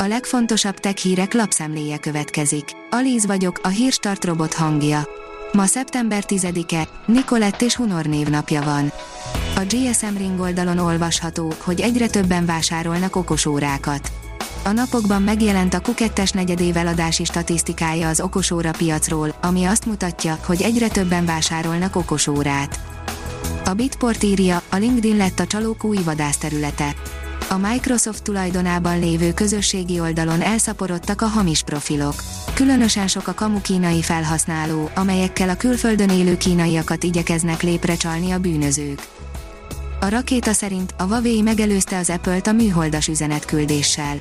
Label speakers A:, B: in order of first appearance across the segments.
A: A legfontosabb tech hírek lapszemléje következik. Alíz vagyok, a hírstart robot hangja. Ma szeptember 10-e, Nikolett és Hunor névnapja van. A GSM Ring oldalon olvasható, hogy egyre többen vásárolnak okosórákat. A napokban megjelent a Q2-es negyedév eladási statisztikája az okosóra piacról, ami azt mutatja, hogy egyre többen vásárolnak okosórát. A Bitport írja, a LinkedIn lett a csalók új vadászterülete. A Microsoft tulajdonában lévő közösségi oldalon elszaporodtak a hamis profilok. Különösen sok a kamu kínai felhasználó, amelyekkel a külföldön élő kínaiakat igyekeznek léprecsалni a bűnözők. A rakéta szerint a Huawei megelőzte az Apple-t a műholdas üzenetküldéssel.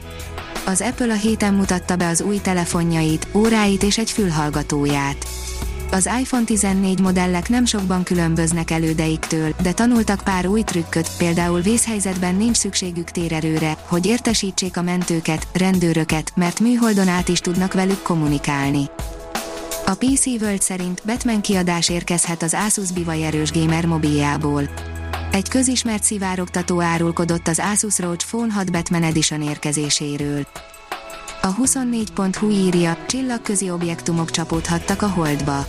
A: Az Apple a héten mutatta be az új telefonjait, óráit és egy fülhallgatóját. Az iPhone 14 modellek nem sokban különböznek elődeiktől, de tanultak pár új trükköt, például vészhelyzetben nincs szükségük térerőre, hogy értesítsék a mentőket, rendőröket, mert műholdon át is tudnak velük kommunikálni. A PC World szerint Batman kiadás érkezhet az Asus Bivaj erős gamer mobiljából. Egy közismert szivárogtató árulkodott az Asus ROG Phone 6 Batman Edition érkezéséről. A 24.hu írja, csillagközi objektumok csapódhattak a Holdba.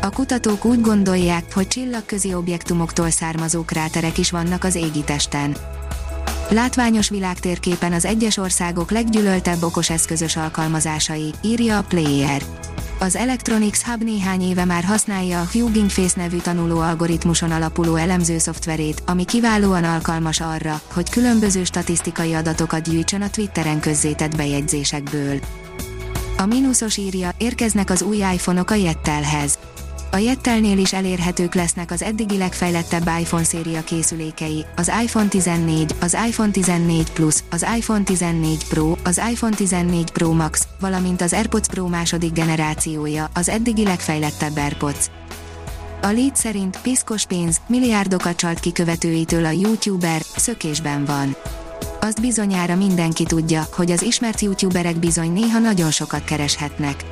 A: A kutatók úgy gondolják, hogy csillagközi objektumoktól származó kráterek is vannak az égitesten. Látványos világtérképen az egyes országok leggyűlöltebb okos eszközös alkalmazásai, írja a Player. Az Electronics Hub néhány éve már használja a Hugging Face nevű tanuló algoritmuson alapuló elemző szoftverét, ami kiválóan alkalmas arra, hogy különböző statisztikai adatokat gyűjtsön a Twitteren közzétett bejegyzésekből. A mínuszos írja, érkeznek az új iPhone-ok a Jettelhez a Jettelnél is elérhetők lesznek az eddigi legfejlettebb iPhone széria készülékei, az iPhone 14, az iPhone 14 Plus, az iPhone 14 Pro, az iPhone 14 Pro Max, valamint az AirPods Pro második generációja, az eddigi legfejlettebb AirPods. A lead szerint piszkos pénz, milliárdokat csalt ki követőitől a YouTuber, szökésben van. Azt bizonyára mindenki tudja, hogy az ismert YouTuberek bizony néha nagyon sokat kereshetnek.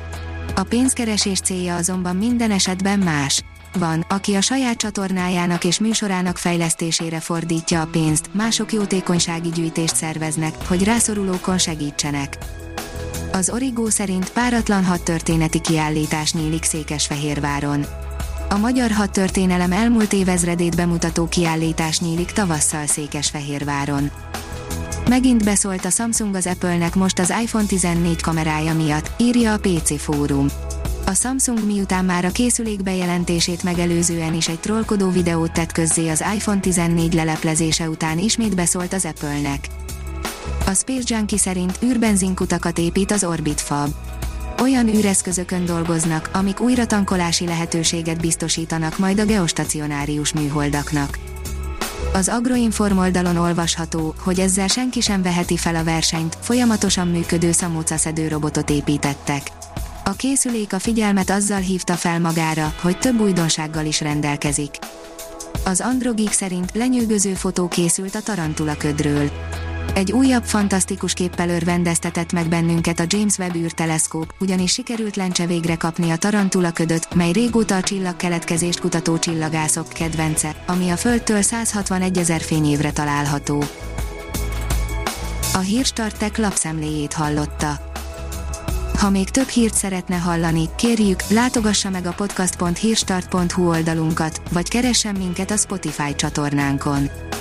A: A pénzkeresés célja azonban minden esetben más. Van, aki a saját csatornájának és műsorának fejlesztésére fordítja a pénzt, mások jótékonysági gyűjtést szerveznek, hogy rászorulókon segítsenek. Az Origo szerint páratlan hadtörténeti kiállítás nyílik Székesfehérváron. A magyar hadtörténelem elmúlt évezredét bemutató kiállítás nyílik tavasszal Székesfehérváron. Megint beszólt a Samsung az Apple-nek most az iPhone 14 kamerája miatt, írja a PC Fórum. A Samsung miután már a készülék bejelentését megelőzően is egy trollkodó videót tett közzé az iPhone 14 leleplezése után ismét beszólt az Apple-nek. A Space Junkie szerint űrbenzinkutakat épít az Orbit Fab. Olyan űreszközökön dolgoznak, amik újratankolási lehetőséget biztosítanak majd a geostacionárius műholdaknak. Az Agroinform oldalon olvasható, hogy ezzel senki sem veheti fel a versenyt, folyamatosan működő szamócaszedő robotot építettek. A készülék a figyelmet azzal hívta fel magára, hogy több újdonsággal is rendelkezik. Az Androgik szerint lenyűgöző fotó készült a Tarantula ködről. Egy újabb fantasztikus képpel örvendeztetett meg bennünket a James Webb űrteleszkóp, ugyanis sikerült lencse végre kapni a Tarantula ködöt, mely régóta a csillagkeletkezést kutató csillagászok kedvence, ami a Földtől 161 ezer fényévre található. A hírstartek lapszemléjét hallotta. Ha még több hírt szeretne hallani, kérjük, látogassa meg a podcast.hírstart.hu oldalunkat, vagy keressen minket a Spotify csatornánkon